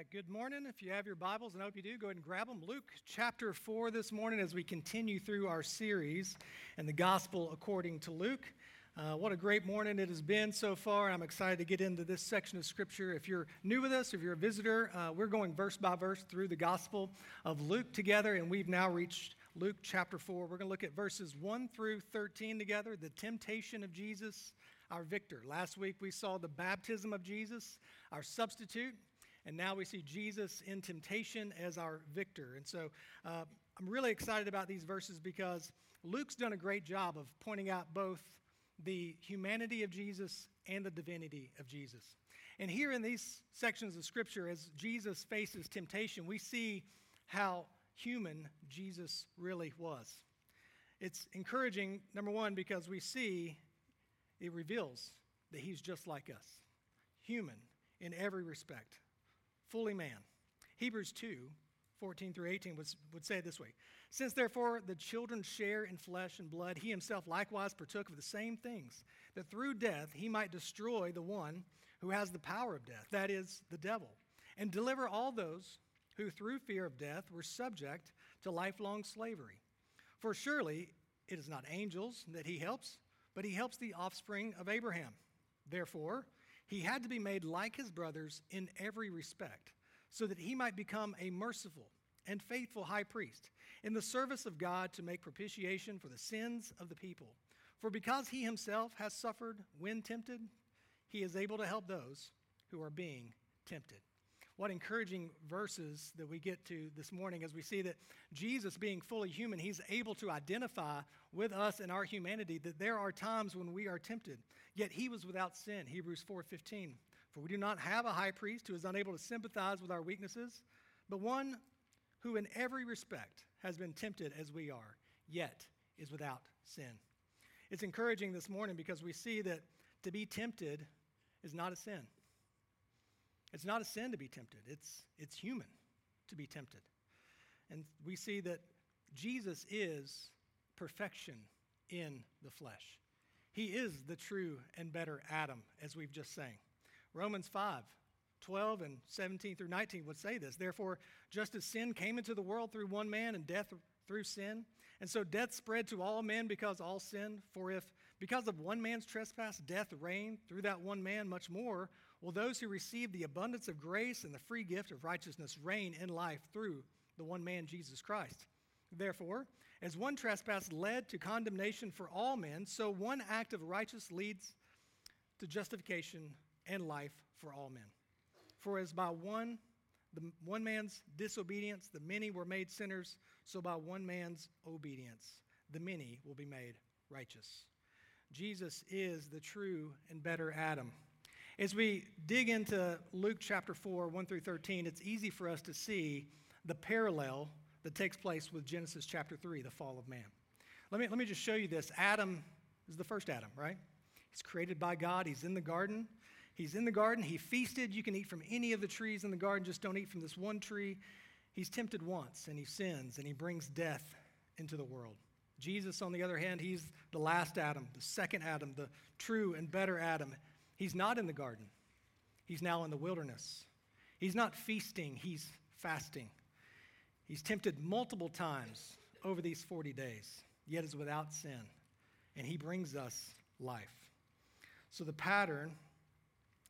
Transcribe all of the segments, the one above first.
right, good morning. If you have your Bibles, and I hope you do, go ahead and grab them. Luke chapter 4 this morning as we continue through our series and the gospel according to Luke. Uh, what a great morning it has been so far. I'm excited to get into this section of Scripture. If you're new with us, if you're a visitor, uh, we're going verse by verse through the gospel of Luke together, and we've now reached Luke chapter 4. We're going to look at verses 1 through 13 together, the temptation of Jesus, our victor. Last week we saw the baptism of Jesus, our substitute. And now we see Jesus in temptation as our victor. And so uh, I'm really excited about these verses because Luke's done a great job of pointing out both the humanity of Jesus and the divinity of Jesus. And here in these sections of Scripture, as Jesus faces temptation, we see how human Jesus really was. It's encouraging, number one, because we see it reveals that he's just like us, human in every respect fully man. Hebrews 2 14 through 18 would, would say it this way Since therefore the children share in flesh and blood, he himself likewise partook of the same things, that through death he might destroy the one who has the power of death, that is, the devil, and deliver all those who through fear of death were subject to lifelong slavery. For surely it is not angels that he helps, but he helps the offspring of Abraham. Therefore, he had to be made like his brothers in every respect, so that he might become a merciful and faithful high priest in the service of God to make propitiation for the sins of the people. For because he himself has suffered when tempted, he is able to help those who are being tempted. What encouraging verses that we get to this morning as we see that Jesus, being fully human, he's able to identify with us in our humanity that there are times when we are tempted. Yet he was without sin, Hebrews 4:15. For we do not have a high priest who is unable to sympathize with our weaknesses, but one who in every respect has been tempted as we are, yet is without sin. It's encouraging this morning because we see that to be tempted is not a sin. It's not a sin to be tempted. It's, it's human to be tempted. And we see that Jesus is perfection in the flesh. He is the true and better Adam, as we've just sang. Romans 5 12 and 17 through 19 would say this. Therefore, just as sin came into the world through one man and death through sin, and so death spread to all men because all sin. for if because of one man's trespass death reigned through that one man, much more will those who receive the abundance of grace and the free gift of righteousness reign in life through the one man, Jesus Christ. Therefore, as one trespass led to condemnation for all men, so one act of righteousness leads to justification and life for all men. For as by one the one man's disobedience the many were made sinners, so by one man's obedience the many will be made righteous. Jesus is the true and better Adam. As we dig into Luke chapter 4, 1 through 13, it's easy for us to see the parallel that takes place with Genesis chapter 3, the fall of man. Let me, let me just show you this. Adam is the first Adam, right? He's created by God, he's in the garden. He's in the garden, he feasted. You can eat from any of the trees in the garden, just don't eat from this one tree. He's tempted once and he sins and he brings death into the world. Jesus, on the other hand, he's the last Adam, the second Adam, the true and better Adam. He's not in the garden, he's now in the wilderness. He's not feasting, he's fasting. He's tempted multiple times over these 40 days, yet is without sin, and he brings us life. So the pattern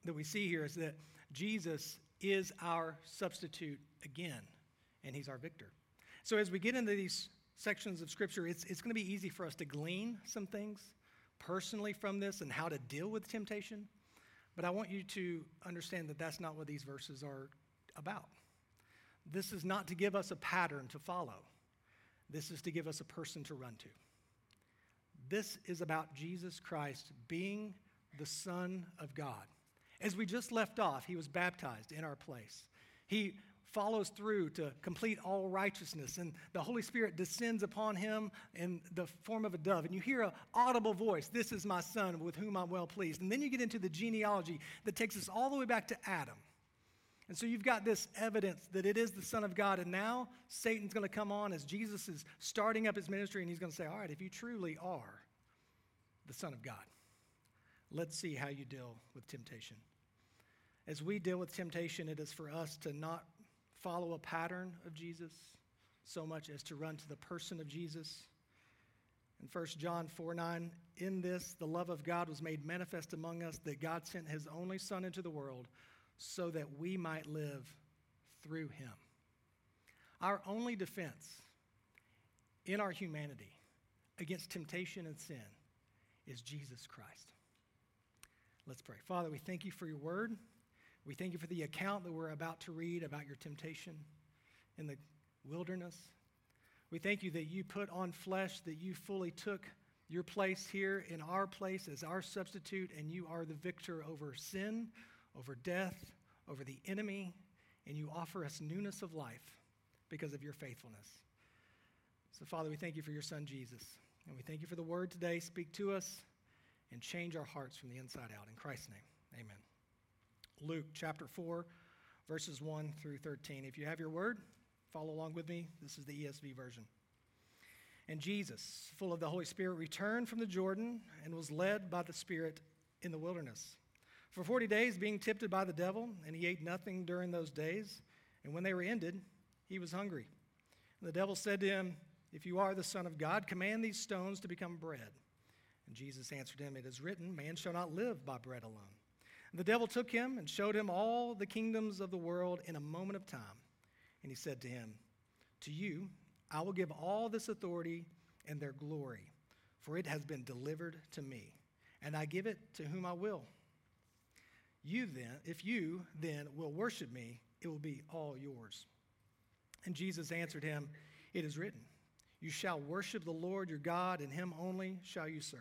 that we see here is that Jesus is our substitute again, and he's our victor. So as we get into these sections of Scripture, it's, it's going to be easy for us to glean some things personally from this and how to deal with temptation. But I want you to understand that that's not what these verses are about. This is not to give us a pattern to follow, this is to give us a person to run to. This is about Jesus Christ being the Son of God. As we just left off, he was baptized in our place. He follows through to complete all righteousness, and the Holy Spirit descends upon him in the form of a dove. And you hear an audible voice This is my Son with whom I'm well pleased. And then you get into the genealogy that takes us all the way back to Adam. And so you've got this evidence that it is the Son of God. And now Satan's going to come on as Jesus is starting up his ministry, and he's going to say, All right, if you truly are the Son of God, let's see how you deal with temptation. as we deal with temptation, it is for us to not follow a pattern of Jesus so much as to run to the person of Jesus. In 1 John 4 9, in this the love of God was made manifest among us that God sent his only Son into the world so that we might live through him. Our only defense in our humanity against temptation and sin is Jesus Christ. Let's pray. Father, we thank you for your word. We thank you for the account that we're about to read about your temptation in the wilderness. We thank you that you put on flesh, that you fully took your place here in our place as our substitute, and you are the victor over sin, over death, over the enemy, and you offer us newness of life because of your faithfulness. So, Father, we thank you for your Son, Jesus. And we thank you for the word today. Speak to us and change our hearts from the inside out. In Christ's name, amen. Luke chapter 4, verses 1 through 13. If you have your word, follow along with me. This is the ESV version. And Jesus, full of the Holy Spirit, returned from the Jordan and was led by the Spirit in the wilderness. For 40 days, being tempted by the devil, and he ate nothing during those days. And when they were ended, he was hungry. And the devil said to him, If you are the Son of God, command these stones to become bread. And Jesus answered him, It is written, Man shall not live by bread alone. The devil took him and showed him all the kingdoms of the world in a moment of time. And he said to him, To you I will give all this authority and their glory, for it has been delivered to me, and I give it to whom I will. You then, if you then will worship me, it will be all yours. And Jesus answered him, It is written, You shall worship the Lord your God, and him only shall you serve.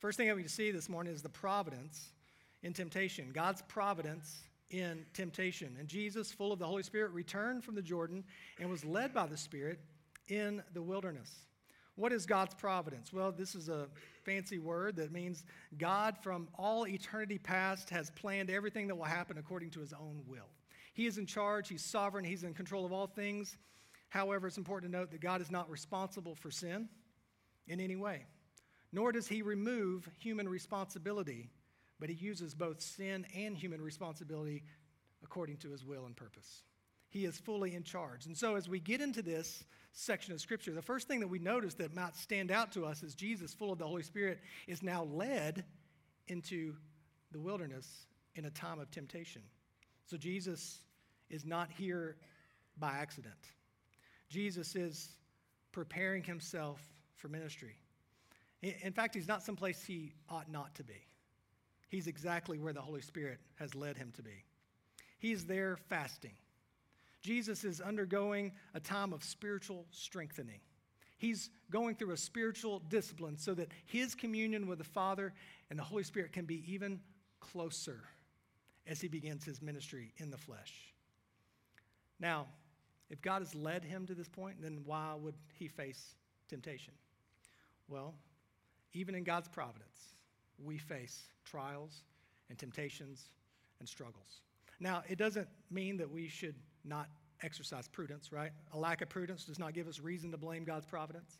First thing you to see this morning is the providence in temptation. God's providence in temptation. And Jesus, full of the Holy Spirit, returned from the Jordan and was led by the Spirit in the wilderness. What is God's providence? Well, this is a fancy word that means God from all eternity past has planned everything that will happen according to his own will. He is in charge, he's sovereign, he's in control of all things. However, it's important to note that God is not responsible for sin in any way nor does he remove human responsibility, but he uses both sin and human responsibility according to his will and purpose. He is fully in charge. And so, as we get into this section of Scripture, the first thing that we notice that might stand out to us is Jesus, full of the Holy Spirit, is now led into the wilderness in a time of temptation. So, Jesus is not here by accident. Jesus is preparing himself for ministry. In fact, he's not someplace he ought not to be. He's exactly where the Holy Spirit has led him to be. He's there fasting. Jesus is undergoing a time of spiritual strengthening. He's going through a spiritual discipline so that his communion with the Father and the Holy Spirit can be even closer as he begins his ministry in the flesh. Now, if God has led him to this point, then why would he face temptation? Well, even in God's providence, we face trials and temptations and struggles. Now, it doesn't mean that we should not exercise prudence, right? A lack of prudence does not give us reason to blame God's providence.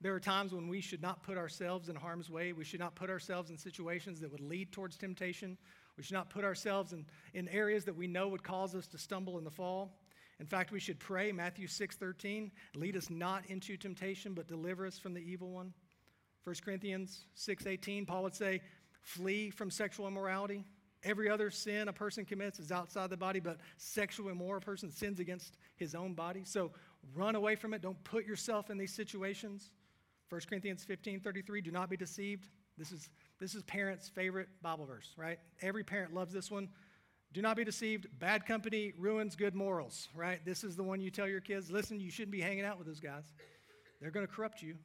There are times when we should not put ourselves in harm's way. We should not put ourselves in situations that would lead towards temptation. We should not put ourselves in, in areas that we know would cause us to stumble and to fall. In fact, we should pray, Matthew 6 13, lead us not into temptation, but deliver us from the evil one. 1 Corinthians 6:18, Paul would say, "Flee from sexual immorality. Every other sin a person commits is outside the body, but sexual immoral person sins against his own body. So run away from it. Don't put yourself in these situations." 1 Corinthians 15:33, "Do not be deceived." This is this is parents' favorite Bible verse, right? Every parent loves this one. Do not be deceived. Bad company ruins good morals, right? This is the one you tell your kids, listen, you shouldn't be hanging out with those guys. They're going to corrupt you.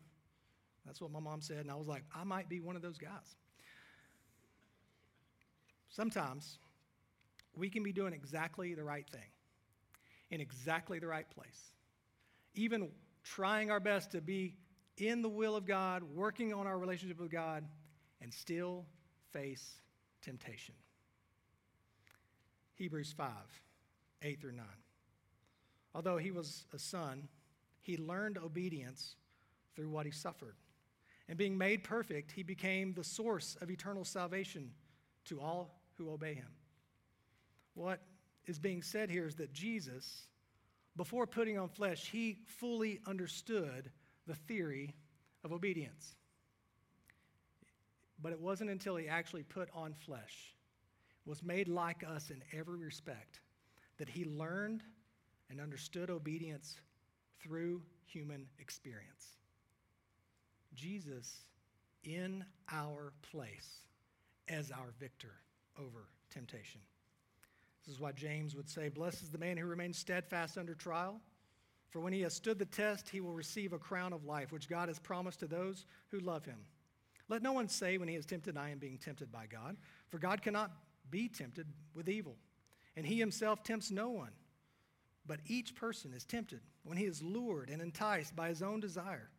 That's what my mom said, and I was like, I might be one of those guys. Sometimes we can be doing exactly the right thing in exactly the right place. Even trying our best to be in the will of God, working on our relationship with God, and still face temptation. Hebrews 5 8 through 9. Although he was a son, he learned obedience through what he suffered. And being made perfect, he became the source of eternal salvation to all who obey him. What is being said here is that Jesus, before putting on flesh, he fully understood the theory of obedience. But it wasn't until he actually put on flesh, was made like us in every respect, that he learned and understood obedience through human experience. Jesus in our place as our victor over temptation. This is why James would say, Blessed is the man who remains steadfast under trial. For when he has stood the test, he will receive a crown of life, which God has promised to those who love him. Let no one say when he is tempted, I am being tempted by God. For God cannot be tempted with evil, and he himself tempts no one. But each person is tempted when he is lured and enticed by his own desire.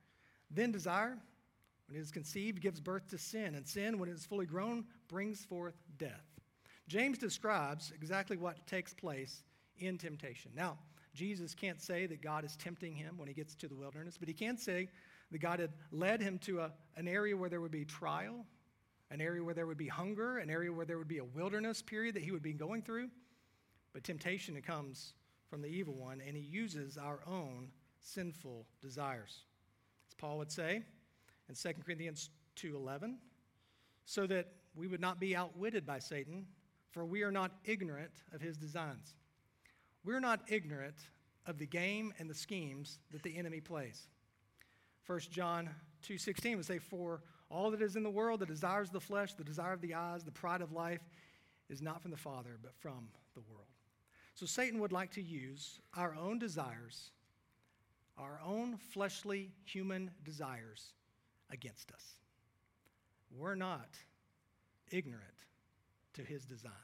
Then desire, when it is conceived, gives birth to sin, and sin, when it is fully grown, brings forth death. James describes exactly what takes place in temptation. Now, Jesus can't say that God is tempting him when he gets to the wilderness, but he can say that God had led him to a, an area where there would be trial, an area where there would be hunger, an area where there would be a wilderness period that he would be going through. But temptation comes from the evil one, and he uses our own sinful desires. As Paul would say in 2 Corinthians 2:11, so that we would not be outwitted by Satan, for we are not ignorant of his designs. We're not ignorant of the game and the schemes that the enemy plays. 1 John 2:16 would say for all that is in the world the desires of the flesh the desire of the eyes the pride of life is not from the father but from the world so Satan would like to use our own desires, our own fleshly human desires against us. We're not ignorant to his designs.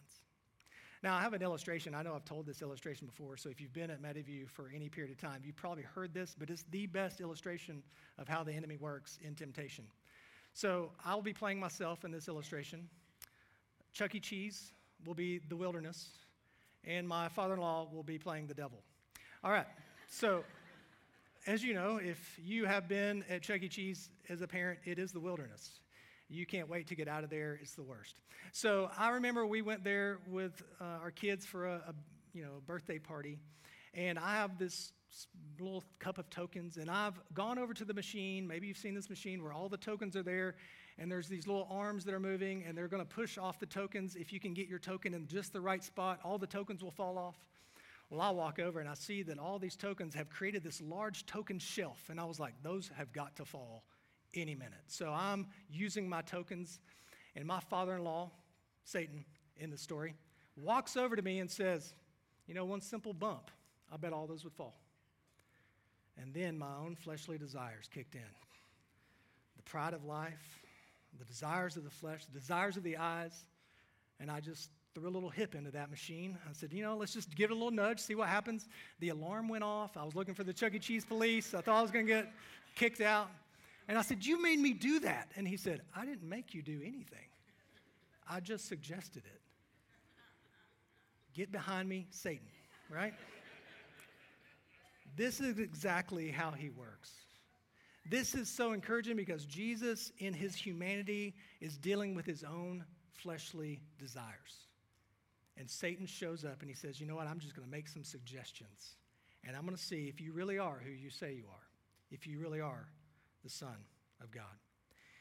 Now, I have an illustration. I know I've told this illustration before, so if you've been at Meadowview for any period of time, you've probably heard this, but it's the best illustration of how the enemy works in temptation. So I'll be playing myself in this illustration. Chuck E. Cheese will be the wilderness and my father in law will be playing the devil. All right, so as you know, if you have been at Chuck E. Cheese as a parent, it is the wilderness. You can't wait to get out of there. It's the worst. So I remember we went there with uh, our kids for a, a you know birthday party, and I have this little cup of tokens, and I've gone over to the machine. Maybe you've seen this machine where all the tokens are there, and there's these little arms that are moving, and they're going to push off the tokens. If you can get your token in just the right spot, all the tokens will fall off. Well, I walk over and I see that all these tokens have created this large token shelf, and I was like, those have got to fall any minute. So I'm using my tokens, and my father in law, Satan, in the story, walks over to me and says, You know, one simple bump, I bet all those would fall. And then my own fleshly desires kicked in the pride of life, the desires of the flesh, the desires of the eyes, and I just threw a little hip into that machine. I said, you know, let's just give it a little nudge, see what happens. The alarm went off. I was looking for the Chuck E. Cheese police. I thought I was going to get kicked out. And I said, You made me do that. And he said, I didn't make you do anything, I just suggested it. Get behind me, Satan, right? this is exactly how he works. This is so encouraging because Jesus, in his humanity, is dealing with his own fleshly desires. And Satan shows up and he says, You know what? I'm just going to make some suggestions. And I'm going to see if you really are who you say you are, if you really are the Son of God.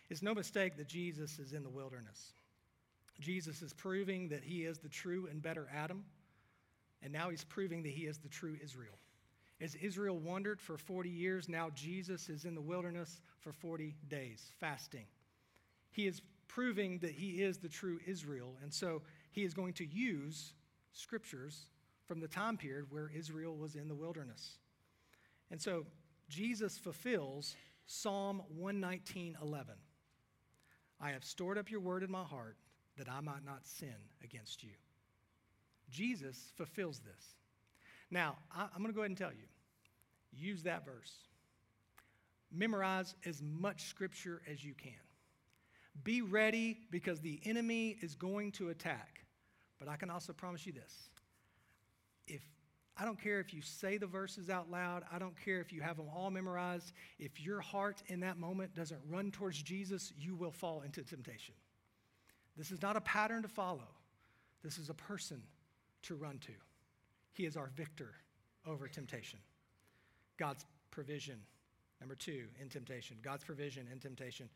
It's no mistake that Jesus is in the wilderness. Jesus is proving that he is the true and better Adam, and now he's proving that he is the true Israel. As Israel wandered for 40 years, now Jesus is in the wilderness for 40 days, fasting. He is proving that he is the true Israel, and so he is going to use scriptures from the time period where Israel was in the wilderness. And so Jesus fulfills Psalm 119:11. I have stored up your word in my heart that I might not sin against you. Jesus fulfills this. Now, I, am going to go ahead and tell you use that verse. Memorize as much scripture as you can. Be ready because the enemy is going to attack. But I can also promise you this. If I don't care if you say the verses out loud, I don't care if you have them all memorized, if your heart in that moment doesn't run towards Jesus, you will fall into temptation. This is not a pattern to follow. This is a person to run to. He is our victor over temptation. God's provision. Number two, in temptation. God's provision in temptation.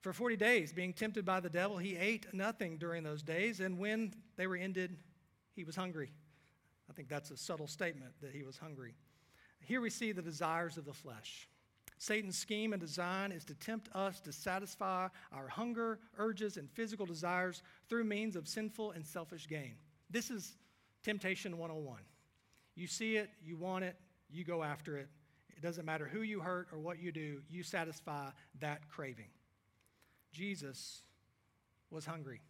For 40 days, being tempted by the devil, he ate nothing during those days, and when they were ended, he was hungry. I think that's a subtle statement that he was hungry. Here we see the desires of the flesh. Satan's scheme and design is to tempt us to satisfy our hunger, urges, and physical desires through means of sinful and selfish gain. This is temptation 101. You see it, you want it, you go after it. It doesn't matter who you hurt or what you do, you satisfy that craving. Jesus was hungry.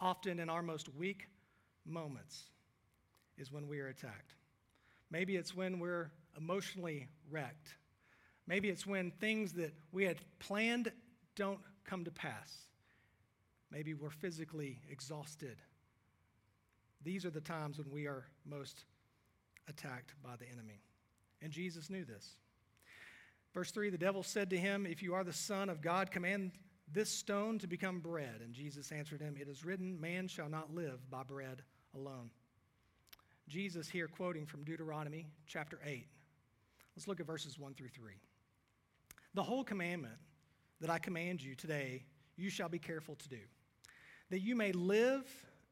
Often in our most weak moments is when we are attacked. Maybe it's when we're emotionally wrecked. Maybe it's when things that we had planned don't come to pass. Maybe we're physically exhausted. These are the times when we are most attacked by the enemy. And Jesus knew this. Verse 3 The devil said to him, If you are the Son of God, command this stone to become bread. And Jesus answered him, It is written, Man shall not live by bread alone. Jesus here quoting from Deuteronomy chapter 8. Let's look at verses 1 through 3. The whole commandment that I command you today, you shall be careful to do, that you may live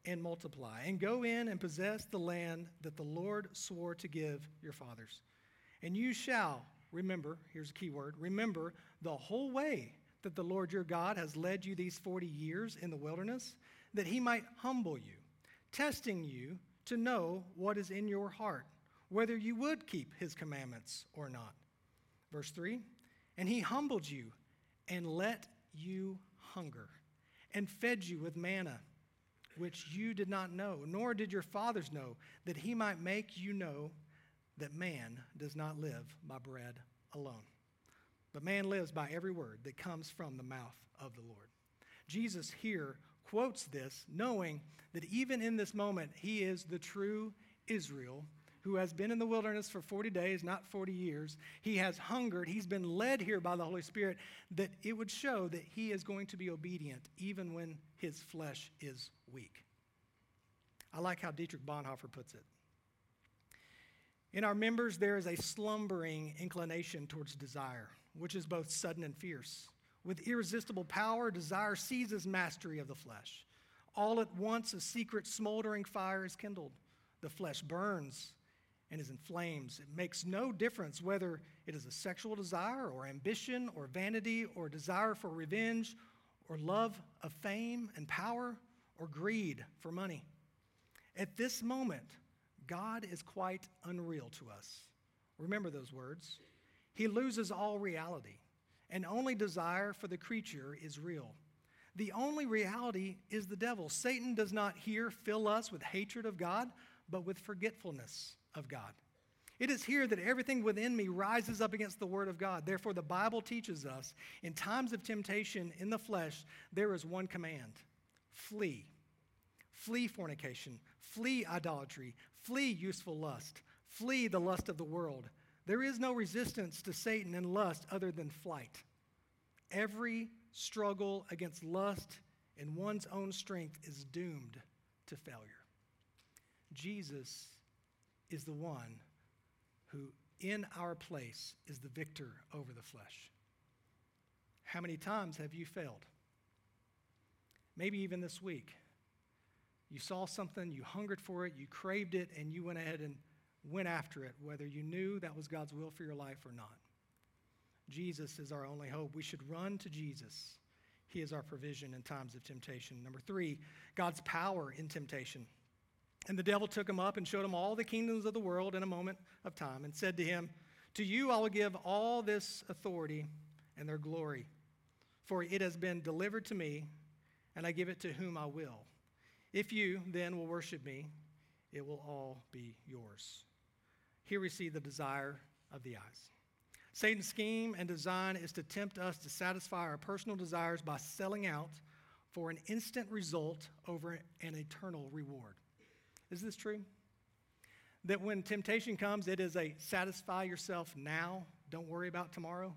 and multiply, and go in and possess the land that the Lord swore to give your fathers. And you shall remember, here's a key word, remember the whole way that the Lord your God has led you these 40 years in the wilderness, that he might humble you, testing you to know what is in your heart, whether you would keep his commandments or not. Verse 3 And he humbled you and let you hunger, and fed you with manna, which you did not know, nor did your fathers know, that he might make you know that man does not live by bread alone but man lives by every word that comes from the mouth of the Lord. Jesus here quotes this, knowing that even in this moment, he is the true Israel who has been in the wilderness for 40 days, not 40 years. He has hungered. He's been led here by the Holy Spirit, that it would show that he is going to be obedient even when his flesh is weak. I like how Dietrich Bonhoeffer puts it. In our members, there is a slumbering inclination towards desire which is both sudden and fierce. With irresistible power, desire seizes mastery of the flesh. All at once, a secret smoldering fire is kindled. The flesh burns and is in flames. It makes no difference whether it is a sexual desire or ambition or vanity or desire for revenge or love of fame and power or greed for money. At this moment, God is quite unreal to us. Remember those words. He loses all reality, and only desire for the creature is real. The only reality is the devil. Satan does not here fill us with hatred of God, but with forgetfulness of God. It is here that everything within me rises up against the Word of God. Therefore, the Bible teaches us in times of temptation in the flesh, there is one command flee. Flee fornication, flee idolatry, flee useful lust, flee the lust of the world, there is no resistance to Satan and lust other than flight. Every struggle against lust in one's own strength is doomed to failure. Jesus is the one who, in our place, is the victor over the flesh. How many times have you failed? Maybe even this week. You saw something, you hungered for it, you craved it, and you went ahead and went after it, whether you knew that was God's will for your life or not. Jesus is our only hope. We should run to Jesus. He is our provision in times of temptation. Number three, God's power in temptation. And the devil took him up and showed him all the kingdoms of the world in a moment of time and said to him, To you I will give all this authority and their glory, for it has been delivered to me, and I give it to whom I will. If you then will worship me, it will all be yours. Here we see the desire of the eyes. Satan's scheme and design is to tempt us to satisfy our personal desires by selling out for an instant result over an eternal reward. Is this true? That when temptation comes, it is a satisfy yourself now, don't worry about tomorrow?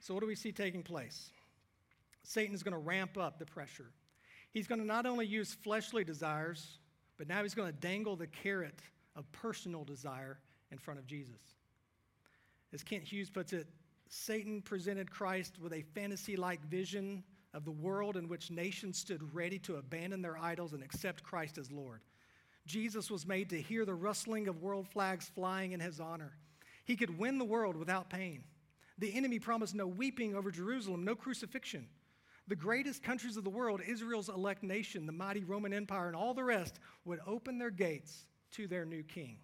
So, what do we see taking place? Satan is going to ramp up the pressure. He's going to not only use fleshly desires, but now he's going to dangle the carrot of personal desire in front of Jesus. As Kent Hughes puts it, Satan presented Christ with a fantasy like vision of the world in which nations stood ready to abandon their idols and accept Christ as Lord. Jesus was made to hear the rustling of world flags flying in his honor. He could win the world without pain. The enemy promised no weeping over Jerusalem, no crucifixion. The greatest countries of the world, Israel's elect nation, the mighty Roman Empire, and all the rest, would open their gates to their new king.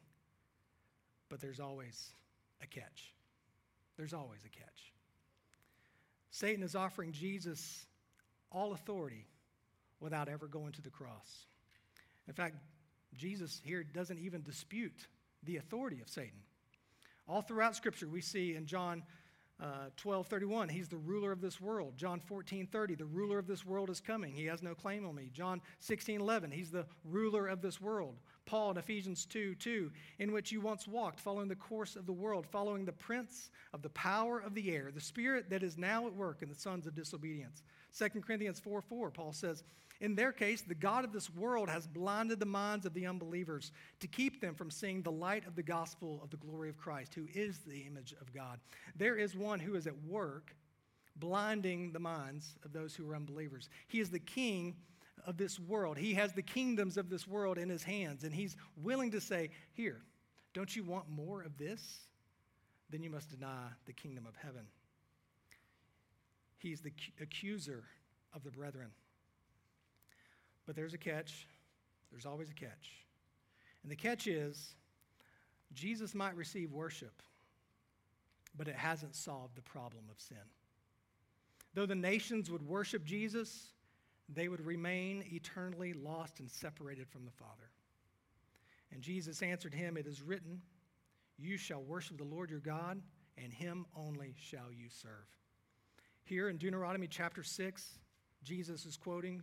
But there's always a catch. There's always a catch. Satan is offering Jesus all authority without ever going to the cross. In fact, Jesus here doesn't even dispute the authority of Satan. All throughout Scripture, we see in John uh, 12 31, he's the ruler of this world. John 14 30, the ruler of this world is coming. He has no claim on me. John 16 11, he's the ruler of this world. Paul in Ephesians 2 2, in which you once walked, following the course of the world, following the prince of the power of the air, the spirit that is now at work in the sons of disobedience. 2 Corinthians 4 4, Paul says, in their case, the God of this world has blinded the minds of the unbelievers to keep them from seeing the light of the gospel of the glory of Christ, who is the image of God. There is one who is at work blinding the minds of those who are unbelievers. He is the king of this world. He has the kingdoms of this world in his hands, and he's willing to say, Here, don't you want more of this? Then you must deny the kingdom of heaven. He's the accuser of the brethren. But there's a catch. There's always a catch. And the catch is Jesus might receive worship, but it hasn't solved the problem of sin. Though the nations would worship Jesus, they would remain eternally lost and separated from the Father. And Jesus answered him, It is written, You shall worship the Lord your God, and him only shall you serve. Here in Deuteronomy chapter 6, Jesus is quoting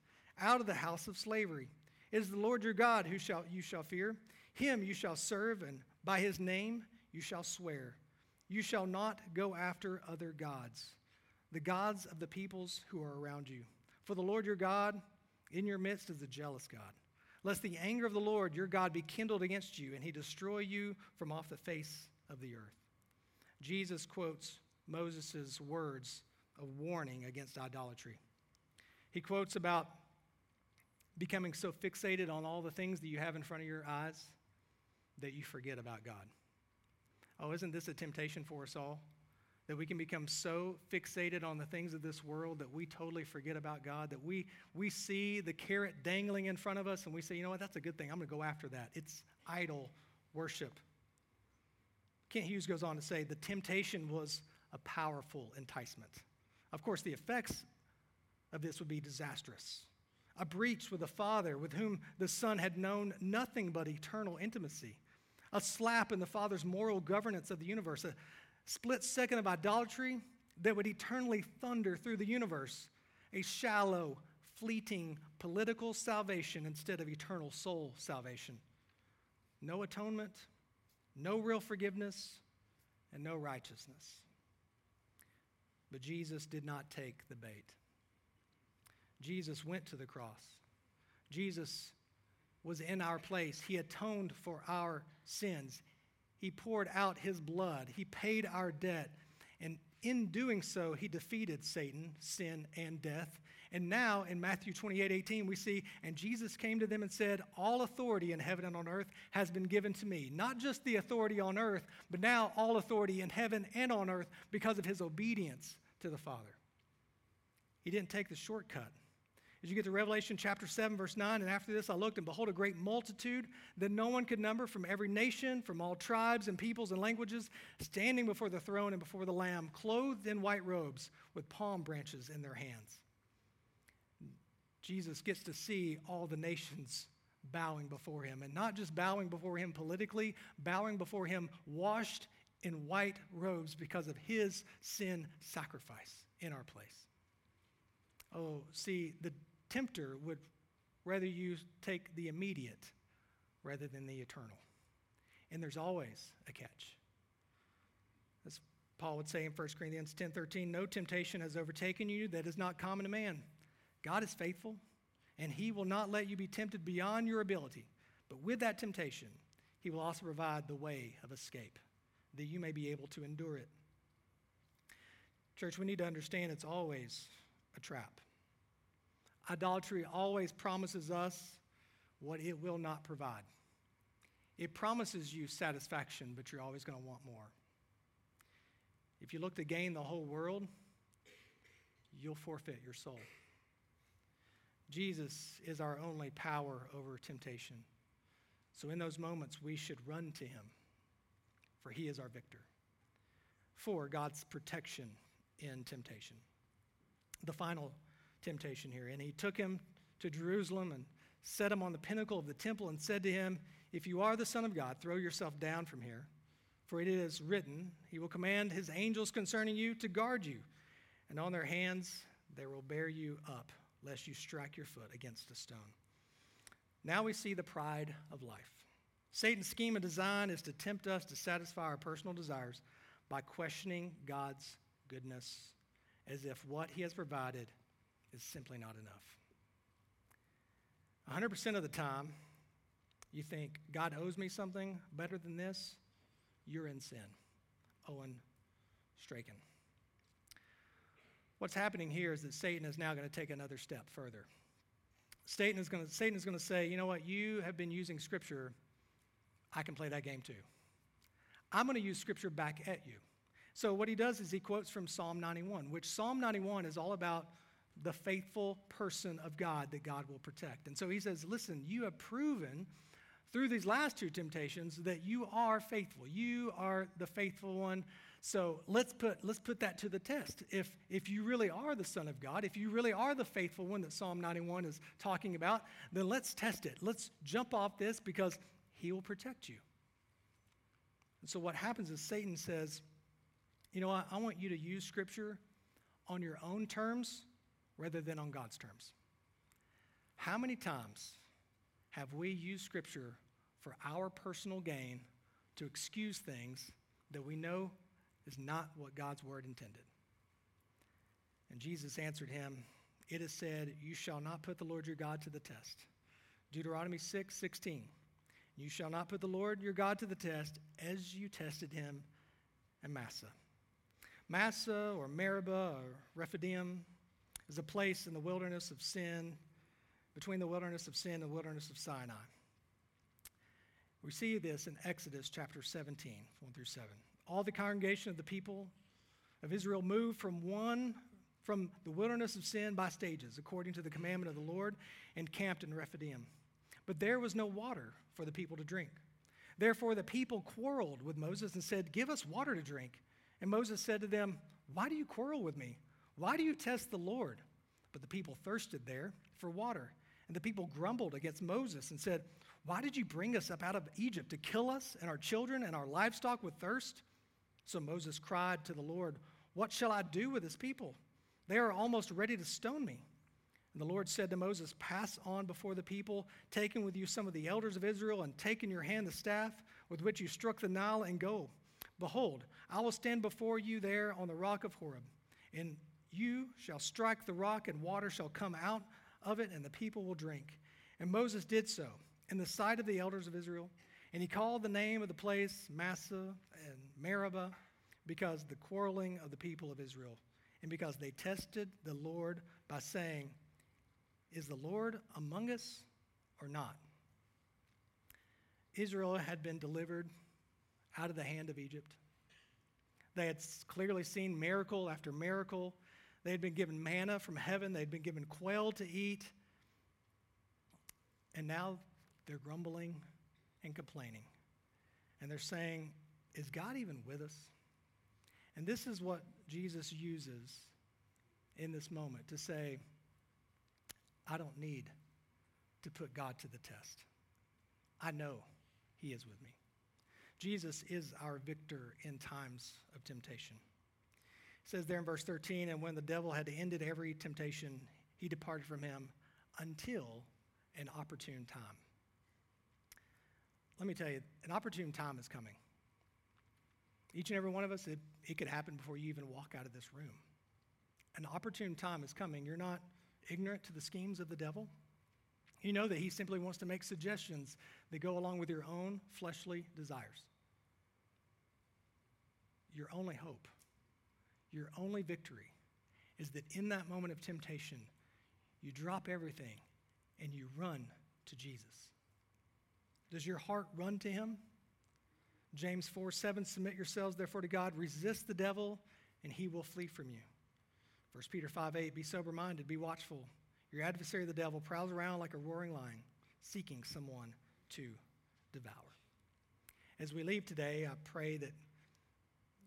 out of the house of slavery. It is the Lord your God who shall, you shall fear. Him you shall serve, and by his name you shall swear. You shall not go after other gods, the gods of the peoples who are around you. For the Lord your God in your midst is a jealous God. Lest the anger of the Lord your God be kindled against you, and he destroy you from off the face of the earth. Jesus quotes Moses' words of warning against idolatry. He quotes about becoming so fixated on all the things that you have in front of your eyes that you forget about God. Oh, isn't this a temptation for us all? That we can become so fixated on the things of this world that we totally forget about God, that we, we see the carrot dangling in front of us and we say, you know what, that's a good thing. I'm going to go after that. It's idol worship. Kent Hughes goes on to say the temptation was a powerful enticement. Of course, the effects of this would be disastrous a breach with a father with whom the son had known nothing but eternal intimacy, a slap in the father's moral governance of the universe, a split second of idolatry that would eternally thunder through the universe, a shallow, fleeting political salvation instead of eternal soul salvation. No atonement, no real forgiveness, and no righteousness. But Jesus did not take the bait. Jesus went to the cross. Jesus was in our place. He atoned for our sins. He poured out his blood. He paid our debt. And In doing so, he defeated Satan, sin, and death. And now in Matthew 28 18, we see, and Jesus came to them and said, All authority in heaven and on earth has been given to me. Not just the authority on earth, but now all authority in heaven and on earth because of his obedience to the Father. He didn't take the shortcut. As you get to Revelation chapter 7, verse 9, and after this I looked, and behold, a great multitude that no one could number from every nation, from all tribes and peoples and languages, standing before the throne and before the Lamb, clothed in white robes with palm branches in their hands. Jesus gets to see all the nations bowing before him, and not just bowing before him politically, bowing before him washed in white robes because of his sin sacrifice in our place. Oh, see, the tempter would rather you take the immediate rather than the eternal. And there's always a catch. As Paul would say in 1 Corinthians 10:13, no temptation has overtaken you that is not common to man. God is faithful, and he will not let you be tempted beyond your ability. But with that temptation, he will also provide the way of escape, that you may be able to endure it. Church, we need to understand it's always a trap. Idolatry always promises us what it will not provide. It promises you satisfaction, but you're always going to want more. If you look to gain the whole world, you'll forfeit your soul. Jesus is our only power over temptation. So, in those moments, we should run to him, for he is our victor. For God's protection in temptation. The final temptation here. And he took him to Jerusalem and set him on the pinnacle of the temple and said to him, If you are the Son of God, throw yourself down from here. For it is written, He will command His angels concerning you to guard you, and on their hands they will bear you up, lest you strike your foot against a stone. Now we see the pride of life. Satan's scheme of design is to tempt us to satisfy our personal desires by questioning God's goodness as if what He has provided is simply not enough. 100% of the time, you think, God owes me something better than this, you're in sin. Owen Strachan. What's happening here is that Satan is now going to take another step further. Satan is going to, Satan is going to say, you know what, you have been using Scripture, I can play that game too. I'm going to use Scripture back at you. So what he does is he quotes from Psalm 91, which Psalm 91 is all about the faithful person of God that God will protect. And so he says, Listen, you have proven through these last two temptations that you are faithful. You are the faithful one. So let's put, let's put that to the test. If, if you really are the Son of God, if you really are the faithful one that Psalm 91 is talking about, then let's test it. Let's jump off this because he will protect you. And so what happens is Satan says, You know what? I want you to use Scripture on your own terms rather than on God's terms. How many times have we used Scripture for our personal gain to excuse things that we know is not what God's word intended? And Jesus answered him, It is said, You shall not put the Lord your God to the test. Deuteronomy 6 16. You shall not put the Lord your God to the test as you tested him in Massah. Massah or Meribah or Rephidim is a place in the wilderness of sin, between the wilderness of sin and the wilderness of Sinai. We see this in Exodus chapter 17, 1 through 7. All the congregation of the people of Israel moved from one from the wilderness of sin by stages, according to the commandment of the Lord, and camped in Rephidim. But there was no water for the people to drink. Therefore, the people quarreled with Moses and said, Give us water to drink. And Moses said to them, Why do you quarrel with me? Why do you test the Lord? But the people thirsted there for water. And the people grumbled against Moses and said, Why did you bring us up out of Egypt to kill us and our children and our livestock with thirst? So Moses cried to the Lord, What shall I do with this people? They are almost ready to stone me. And the Lord said to Moses, Pass on before the people, taking with you some of the elders of Israel, and take in your hand the staff with which you struck the Nile, and go. Behold, I will stand before you there on the rock of Horeb. And you shall strike the rock, and water shall come out of it, and the people will drink. And Moses did so in the sight of the elders of Israel. And he called the name of the place Massah and Meribah, because the quarreling of the people of Israel, and because they tested the Lord by saying, Is the Lord among us or not? Israel had been delivered out of the hand of Egypt. They had clearly seen miracle after miracle. They had been given manna from heaven, they had been given quail to eat. And now they're grumbling and complaining. And they're saying, Is God even with us? And this is what Jesus uses in this moment to say, I don't need to put God to the test. I know He is with me. Jesus is our victor in times of temptation. Says there in verse 13, and when the devil had ended every temptation, he departed from him until an opportune time. Let me tell you, an opportune time is coming. Each and every one of us, it, it could happen before you even walk out of this room. An opportune time is coming. You're not ignorant to the schemes of the devil. You know that he simply wants to make suggestions that go along with your own fleshly desires. Your only hope, your only victory is that in that moment of temptation, you drop everything and you run to Jesus. Does your heart run to him? James 4 7, submit yourselves therefore to God, resist the devil, and he will flee from you. 1 Peter 5 8, be sober minded, be watchful. Your adversary, the devil, prowls around like a roaring lion, seeking someone to devour. As we leave today, I pray that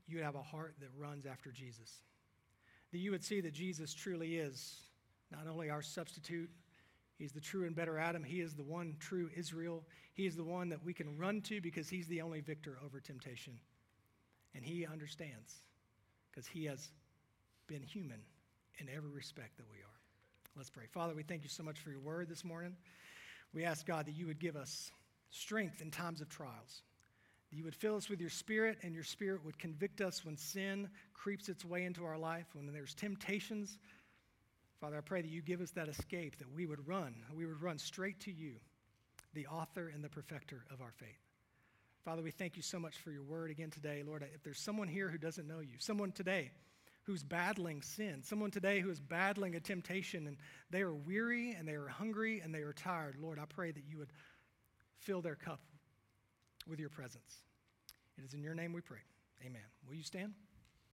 you would have a heart that runs after Jesus, that you would see that Jesus truly is not only our substitute He's the true and better Adam. He is the one true Israel. He is the one that we can run to because he's the only victor over temptation. And he understands because he has been human in every respect that we are. Let's pray. Father, we thank you so much for your word this morning. We ask God that you would give us strength in times of trials, you would fill us with your spirit, and your spirit would convict us when sin creeps its way into our life, when there's temptations Father, I pray that you give us that escape, that we would run, we would run straight to you, the author and the perfecter of our faith. Father, we thank you so much for your word again today. Lord, if there's someone here who doesn't know you, someone today who's battling sin, someone today who is battling a temptation and they are weary and they are hungry and they are tired, Lord, I pray that you would fill their cup with your presence. It is in your name we pray. Amen. Will you stand?